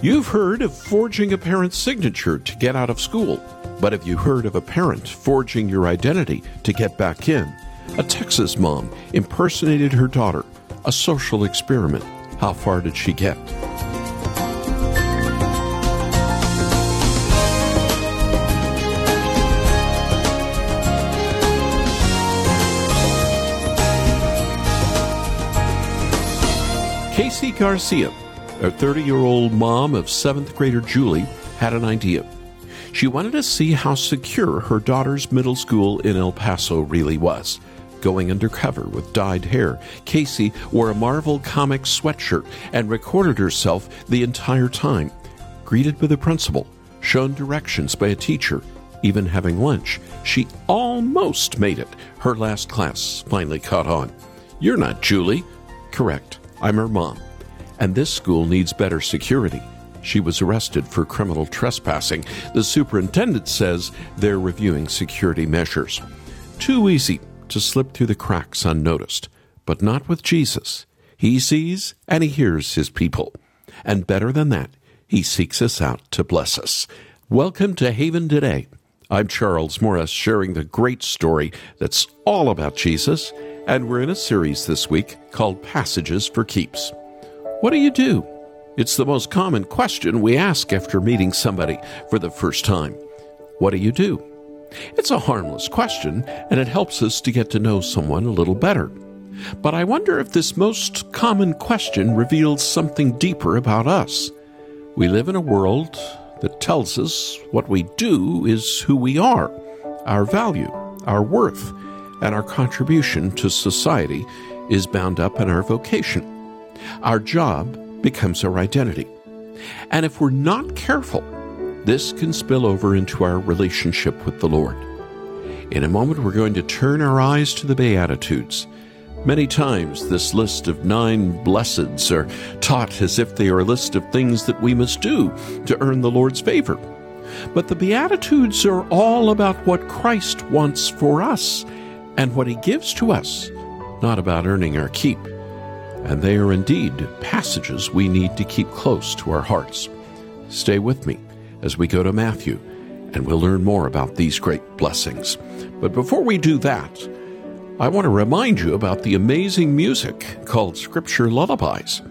You've heard of forging a parent's signature to get out of school, but have you heard of a parent forging your identity to get back in? A Texas mom impersonated her daughter, a social experiment. How far did she get? Casey Garcia a 30 year old mom of seventh grader Julie had an idea. She wanted to see how secure her daughter's middle school in El Paso really was. Going undercover with dyed hair, Casey wore a Marvel Comics sweatshirt and recorded herself the entire time. Greeted by the principal, shown directions by a teacher, even having lunch, she almost made it. Her last class finally caught on. You're not Julie. Correct. I'm her mom and this school needs better security. She was arrested for criminal trespassing. The superintendent says they're reviewing security measures. Too easy to slip through the cracks unnoticed, but not with Jesus. He sees and he hears his people. And better than that, he seeks us out to bless us. Welcome to Haven Today. I'm Charles Morris, sharing the great story that's all about Jesus, and we're in a series this week called Passages for Keeps. What do you do? It's the most common question we ask after meeting somebody for the first time. What do you do? It's a harmless question, and it helps us to get to know someone a little better. But I wonder if this most common question reveals something deeper about us. We live in a world that tells us what we do is who we are, our value, our worth, and our contribution to society is bound up in our vocation. Our job becomes our identity. And if we're not careful, this can spill over into our relationship with the Lord. In a moment, we're going to turn our eyes to the Beatitudes. Many times, this list of nine blesseds are taught as if they are a list of things that we must do to earn the Lord's favor. But the Beatitudes are all about what Christ wants for us and what He gives to us, not about earning our keep and they are indeed passages we need to keep close to our hearts. Stay with me as we go to Matthew, and we'll learn more about these great blessings. But before we do that, I want to remind you about the amazing music called Scripture Lullabies.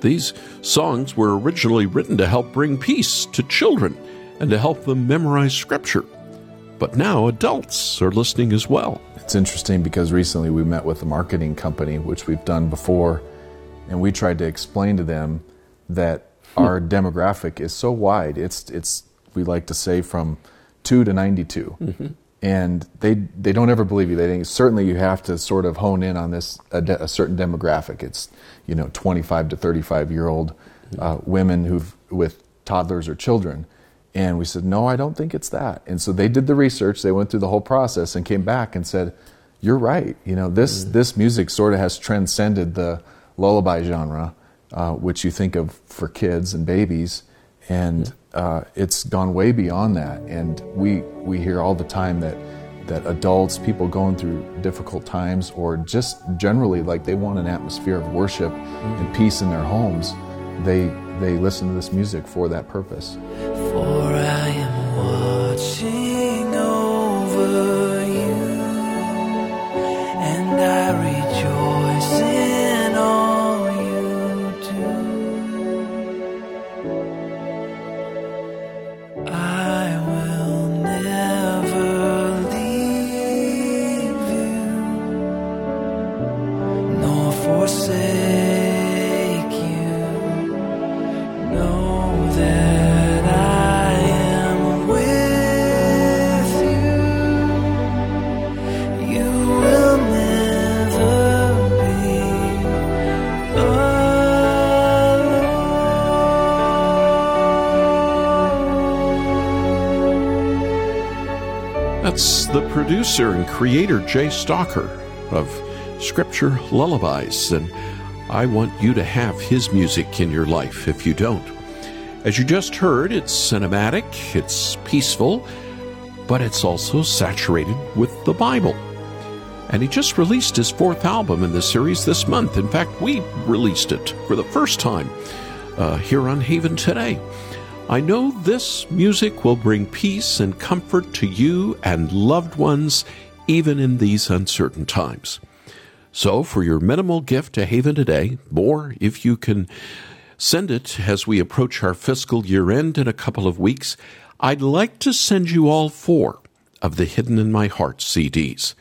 These songs were originally written to help bring peace to children and to help them memorize Scripture. But now adults are listening as well. It's interesting because recently we met with a marketing company, which we've done before, and we tried to explain to them that hmm. our demographic is so wide. It's it's we like to say from two to ninety two, mm mm-hmm. and they they don't ever believe you. They think certainly you have to sort of hone in on this a, de- a certain demographic. It's you know twenty five to thirty five year old mm-hmm. uh, women who've with toddlers or children. And we said, no, I don't think it's that. And so they did the research. They went through the whole process and came back and said, you're right. You know, this, mm this music sort of has transcended the, lullaby genre, uh, which you think of for kids and babies, and uh, it's gone way beyond that. And we we hear all the time that that adults, people going through difficult times, or just generally like they want an atmosphere of worship and peace in their homes, they they listen to this music for that purpose. Producer and creator Jay Stocker of Scripture Lullabies, and I want you to have his music in your life if you don't. As you just heard, it's cinematic, it's peaceful, but it's also saturated with the Bible. And he just released his fourth album in the series this month. In fact, we released it for the first time uh, here on Haven today. I know this music will bring peace and comfort to you and loved ones even in these uncertain times. So, for your minimal gift to Haven today, or if you can send it as we approach our fiscal year end in a couple of weeks, I'd like to send you all four of the Hidden in My Heart CDs.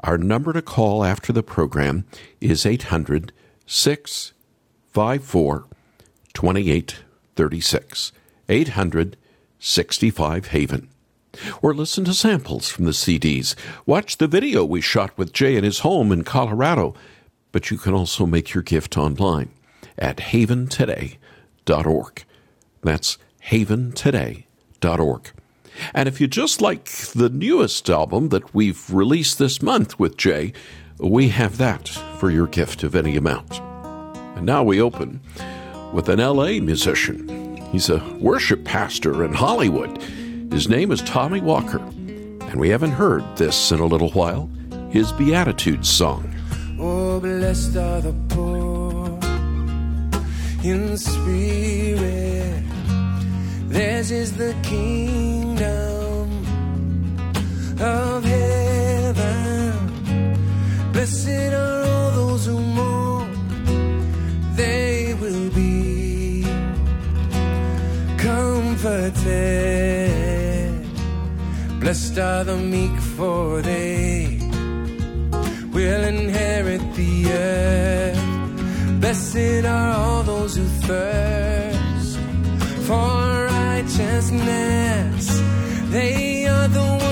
Our number to call after the program is 800 654 2836. 800 65 Haven. Or listen to samples from the CDs. Watch the video we shot with Jay in his home in Colorado. But you can also make your gift online at haventoday.org. That's haventoday.org. And if you just like the newest album that we've released this month with Jay, we have that for your gift of any amount. And now we open with an LA musician. He's a worship pastor in Hollywood. His name is Tommy Walker, and we haven't heard this in a little while his Beatitudes song. Oh, blessed are the poor in spirit. Theirs is the kingdom of heaven. Blessed are all those who mourn. Comforted. Blessed are the meek, for they will inherit the earth. Blessed are all those who thirst for righteousness. They are the ones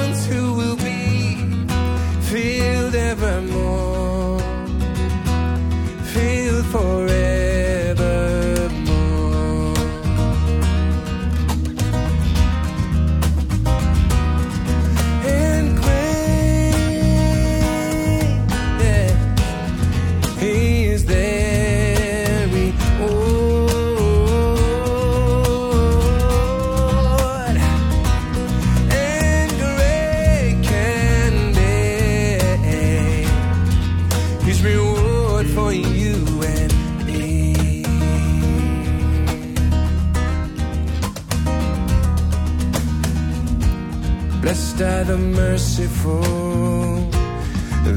Are the merciful,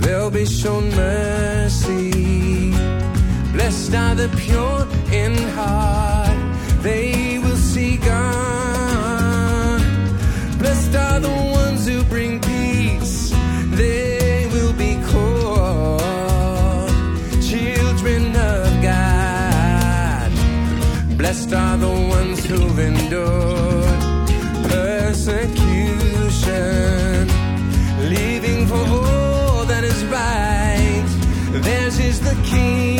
they'll be shown mercy. Blessed are the pure in heart, they will see God. Blessed are the ones who bring peace, they will be called children of God. Blessed are the ones who've endured persecution, living for all that is right. Theirs is the kingdom,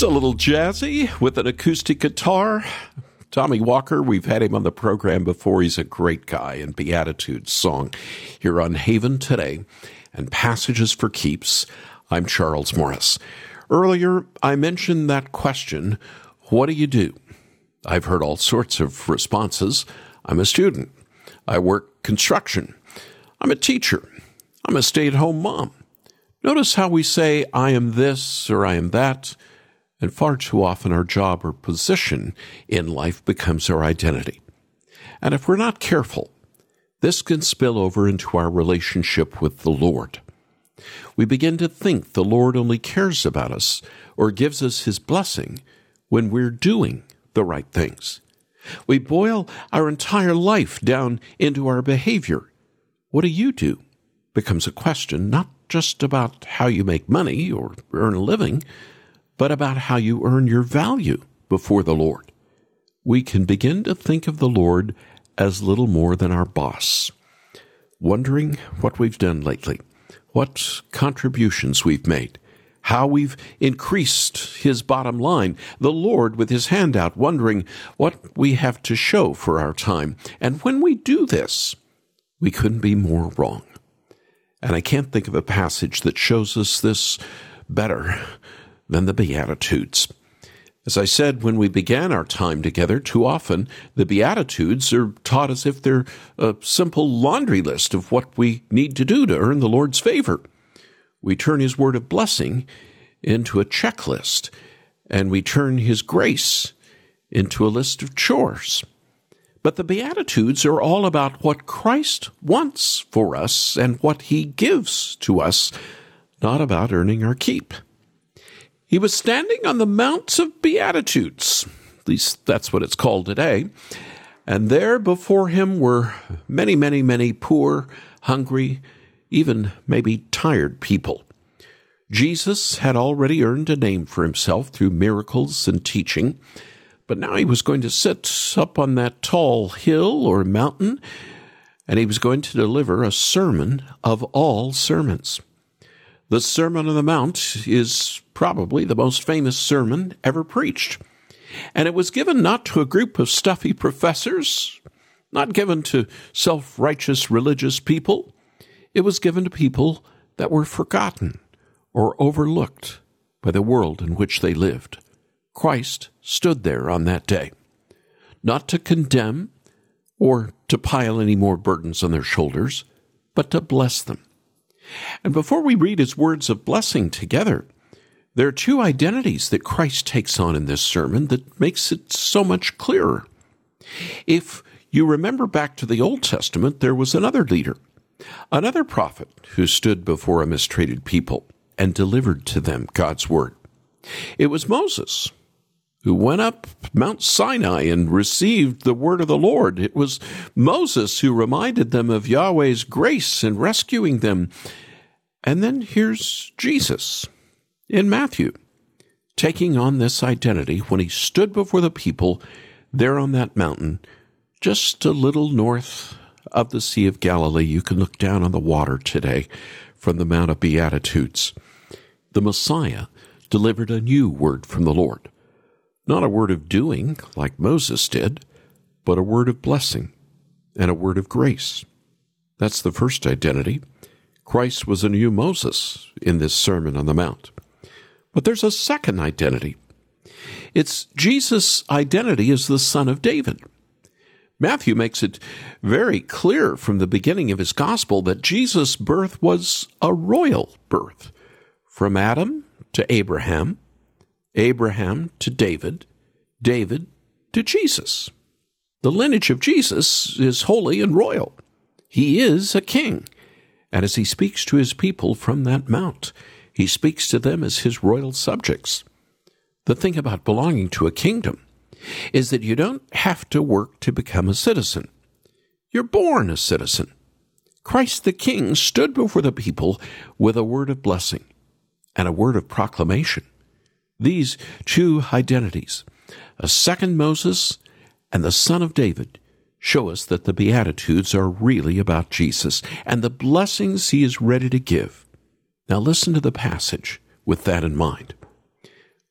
It's a little jazzy with an acoustic guitar. Tommy Walker, we've had him on the program before. He's a great guy in Beatitudes song here on Haven today and Passages for Keeps. I'm Charles Morris. Earlier, I mentioned that question What do you do? I've heard all sorts of responses. I'm a student. I work construction. I'm a teacher. I'm a stay at home mom. Notice how we say, I am this or I am that. And far too often, our job or position in life becomes our identity. And if we're not careful, this can spill over into our relationship with the Lord. We begin to think the Lord only cares about us or gives us his blessing when we're doing the right things. We boil our entire life down into our behavior. What do you do? Becomes a question not just about how you make money or earn a living, but about how you earn your value before the Lord. We can begin to think of the Lord as little more than our boss, wondering what we've done lately, what contributions we've made, how we've increased his bottom line, the Lord with his hand out, wondering what we have to show for our time. And when we do this, we couldn't be more wrong. And I can't think of a passage that shows us this better than the Beatitudes. As I said when we began our time together, too often the Beatitudes are taught as if they're a simple laundry list of what we need to do to earn the Lord's favor. We turn His word of blessing into a checklist, and we turn His grace into a list of chores. But the Beatitudes are all about what Christ wants for us and what He gives to us, not about earning our keep. He was standing on the Mounts of Beatitudes. At least that's what it's called today. And there before him were many, many, many poor, hungry, even maybe tired people. Jesus had already earned a name for himself through miracles and teaching, but now he was going to sit up on that tall hill or mountain, and he was going to deliver a sermon of all sermons. The Sermon on the Mount is probably the most famous sermon ever preached. And it was given not to a group of stuffy professors, not given to self righteous religious people. It was given to people that were forgotten or overlooked by the world in which they lived. Christ stood there on that day, not to condemn or to pile any more burdens on their shoulders, but to bless them and before we read his words of blessing together, there are two identities that Christ takes on in this sermon that makes it so much clearer. If you remember back to the Old Testament, there was another leader, another prophet who stood before a mistreated people and delivered to them God's word. It was Moses who went up Mount Sinai and received the word of the Lord. It was Moses who reminded them of Yahweh's grace in rescuing them. And then here's Jesus in Matthew taking on this identity when he stood before the people there on that mountain, just a little north of the Sea of Galilee. You can look down on the water today from the Mount of Beatitudes. The Messiah delivered a new word from the Lord not a word of doing like Moses did, but a word of blessing and a word of grace. That's the first identity. Christ was a new Moses in this Sermon on the Mount. But there's a second identity. It's Jesus' identity as the son of David. Matthew makes it very clear from the beginning of his gospel that Jesus' birth was a royal birth. From Adam to Abraham, Abraham to David, David to Jesus. The lineage of Jesus is holy and royal. He is a king. And as he speaks to his people from that mount, he speaks to them as his royal subjects. The thing about belonging to a kingdom is that you don't have to work to become a citizen. You're born a citizen. Christ the King stood before the people with a word of blessing and a word of proclamation. These two identities, a second Moses and the Son of David, show us that the Beatitudes are really about Jesus and the blessings he is ready to give. Now listen to the passage with that in mind.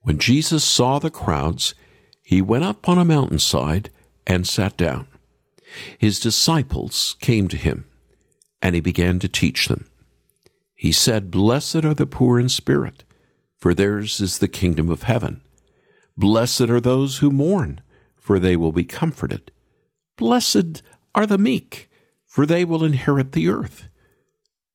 When Jesus saw the crowds, he went up on a mountainside and sat down. His disciples came to him, and he began to teach them. He said, Blessed are the poor in spirit, for theirs is the kingdom of heaven. Blessed are those who mourn, for they will be comforted. Blessed are the meek, for they will inherit the earth.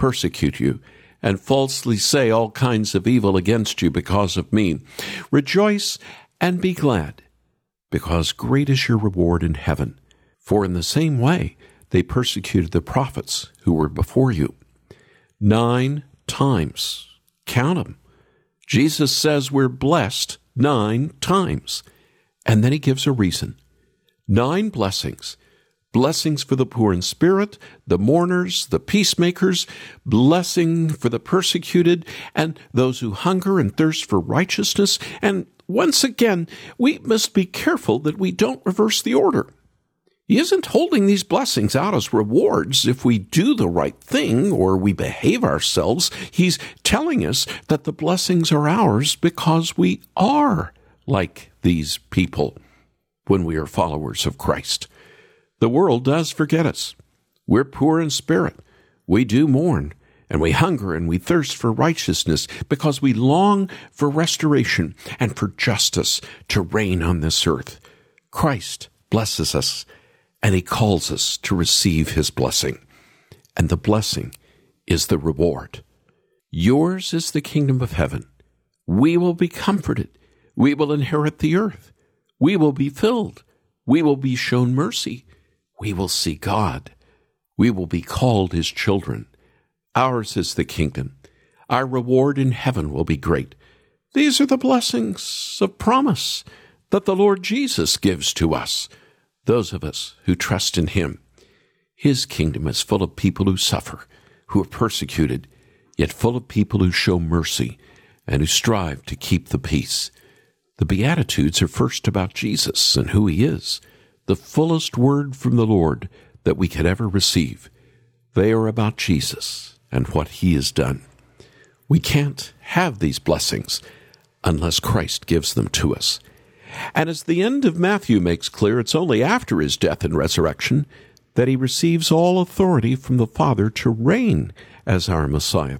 persecute you, and falsely say all kinds of evil against you because of me. Rejoice and be glad, because great is your reward in heaven. For in the same way they persecuted the prophets who were before you. Nine times. Count them Jesus says we're blessed nine times. And then he gives a reason. Nine blessings. Blessings for the poor in spirit, the mourners, the peacemakers, blessing for the persecuted, and those who hunger and thirst for righteousness. And once again, we must be careful that we don't reverse the order. He isn't holding these blessings out as rewards if we do the right thing or we behave ourselves. He's telling us that the blessings are ours because we are like these people when we are followers of Christ. The world does forget us. We're poor in spirit. We do mourn, and we hunger and we thirst for righteousness because we long for restoration and for justice to reign on this earth. Christ blesses us and he calls us to receive his blessing. And the blessing is the reward. Yours is the kingdom of heaven. We will be comforted. We will inherit the earth. We will be filled. We will be shown mercy. We will see God. We will be called his children. Ours is the kingdom. Our reward in heaven will be great. These are the blessings of promise that the Lord Jesus gives to us those of us who trust in Him. His kingdom is full of people who suffer, who are persecuted, yet full of people who show mercy and who strive to keep the peace. The Beatitudes are first about Jesus and who He is, the fullest word from the Lord that we could ever receive. They are about Jesus and what He has done. We can't have these blessings unless Christ gives them to us. And as the end of Matthew makes clear, it's only after his death and resurrection that he receives all authority from the Father to reign as our Messiah,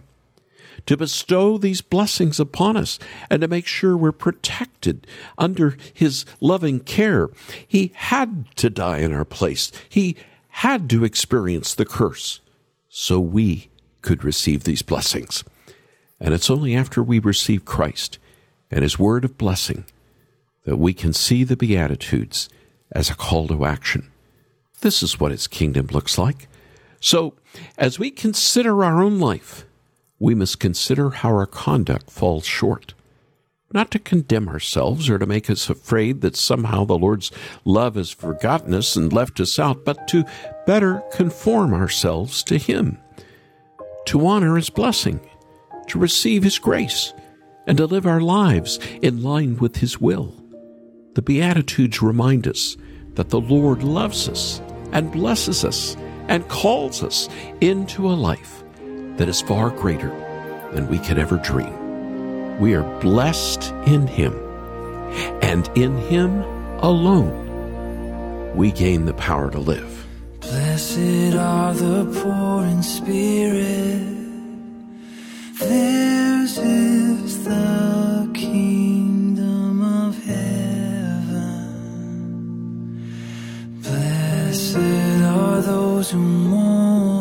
to bestow these blessings upon us, and to make sure we're protected under his loving care. He had to die in our place. He had to experience the curse so we could receive these blessings. And it's only after we receive Christ and his word of blessing that we can see the Beatitudes as a call to action. This is what His kingdom looks like. So, as we consider our own life, we must consider how our conduct falls short. Not to condemn ourselves or to make us afraid that somehow the Lord's love has forgotten us and left us out, but to better conform ourselves to Him, to honor His blessing, to receive His grace, and to live our lives in line with His will. The Beatitudes remind us that the Lord loves us and blesses us and calls us into a life that is far greater than we could ever dream. We are blessed in Him, and in Him alone we gain the power to live. Blessed are the poor in spirit. Theirs is the kingdom of heaven. Blessed are those who mourn.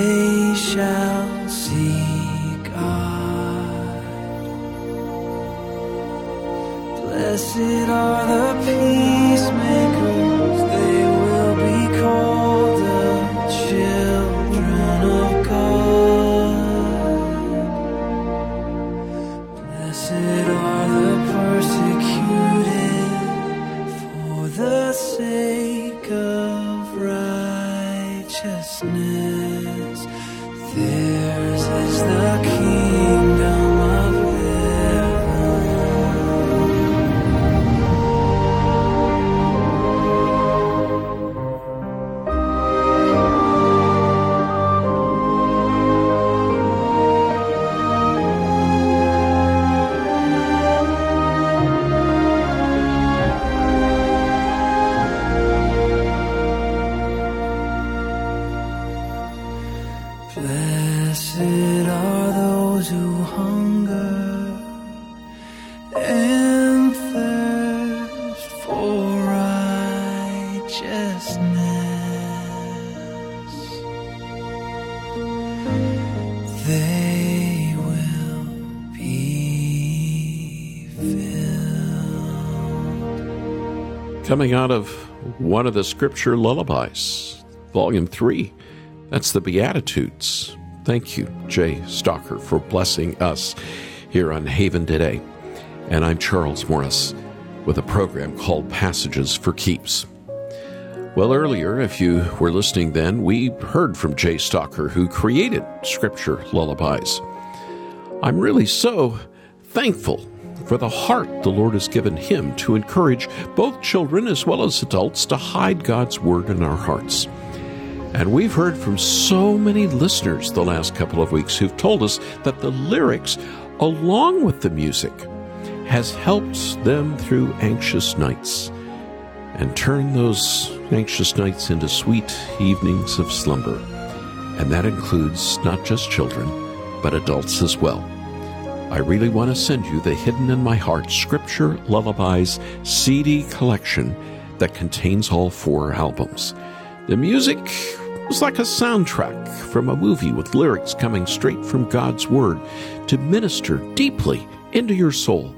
They shall see God. Blessed are the peacemakers, Coming out of one of the scripture lullabies, volume three, that's the Beatitudes. Thank you, Jay Stocker, for blessing us here on Haven today. And I'm Charles Morris with a program called Passages for Keeps. Well, earlier, if you were listening then, we heard from Jay Stocker, who created scripture lullabies. I'm really so thankful for the heart the Lord has given him to encourage both children as well as adults to hide God's word in our hearts. And we've heard from so many listeners the last couple of weeks who've told us that the lyrics, along with the music, has helped them through anxious nights and turned those anxious nights into sweet evenings of slumber. And that includes not just children, but adults as well. I really want to send you the Hidden in My Heart Scripture Lullabies CD collection that contains all four albums. The music was like a soundtrack from a movie with lyrics coming straight from God's Word to minister deeply into your soul.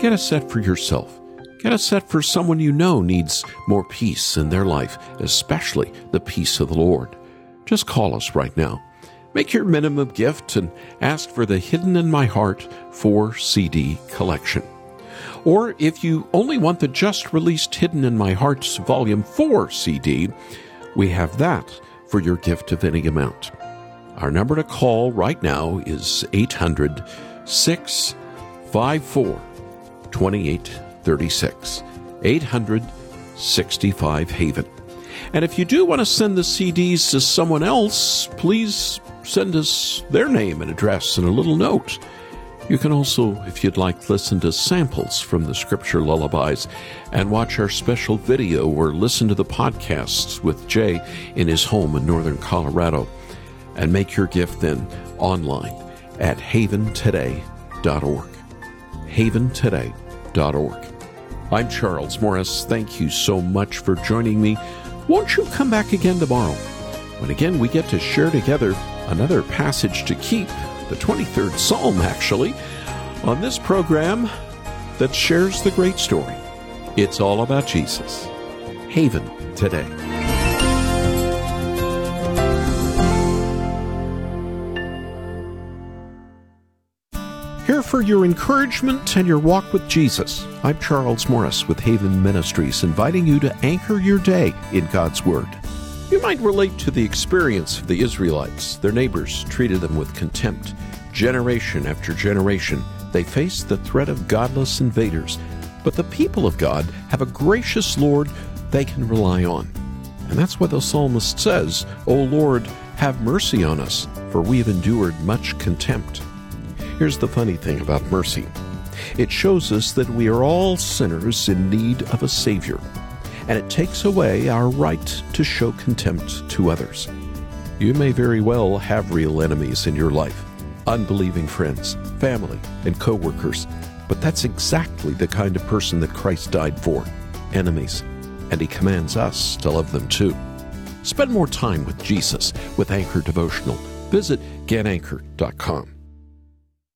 Get a set for yourself. Get a set for someone you know needs more peace in their life, especially the peace of the Lord. Just call us right now. Make your minimum gift and ask for the Hidden in My Heart 4 CD collection. Or if you only want the just released Hidden in My Heart's Volume 4 CD, we have that for your gift of any amount. Our number to call right now is 800 654 2836. 800 65 Haven. And if you do want to send the CDs to someone else, please send us their name and address and a little note. You can also, if you'd like, listen to samples from the scripture lullabies and watch our special video or listen to the podcasts with Jay in his home in northern Colorado. And make your gift then online at haventoday.org. Haventoday.org. I'm Charles Morris. Thank you so much for joining me. Won't you come back again tomorrow? When again we get to share together another passage to keep the 23rd Psalm, actually, on this program that shares the great story. It's all about Jesus. Haven today. Here for your encouragement and your walk with Jesus. I'm Charles Morris with Haven Ministries, inviting you to anchor your day in God's Word. You might relate to the experience of the Israelites. Their neighbors treated them with contempt. Generation after generation, they faced the threat of godless invaders. But the people of God have a gracious Lord they can rely on. And that's why the psalmist says, O Lord, have mercy on us, for we have endured much contempt. Here's the funny thing about mercy it shows us that we are all sinners in need of a Savior and it takes away our right to show contempt to others. You may very well have real enemies in your life unbelieving friends, family, and coworkers, but that's exactly the kind of person that Christ died for enemies, and He commands us to love them too. Spend more time with Jesus with Anchor Devotional. Visit getanchor.com.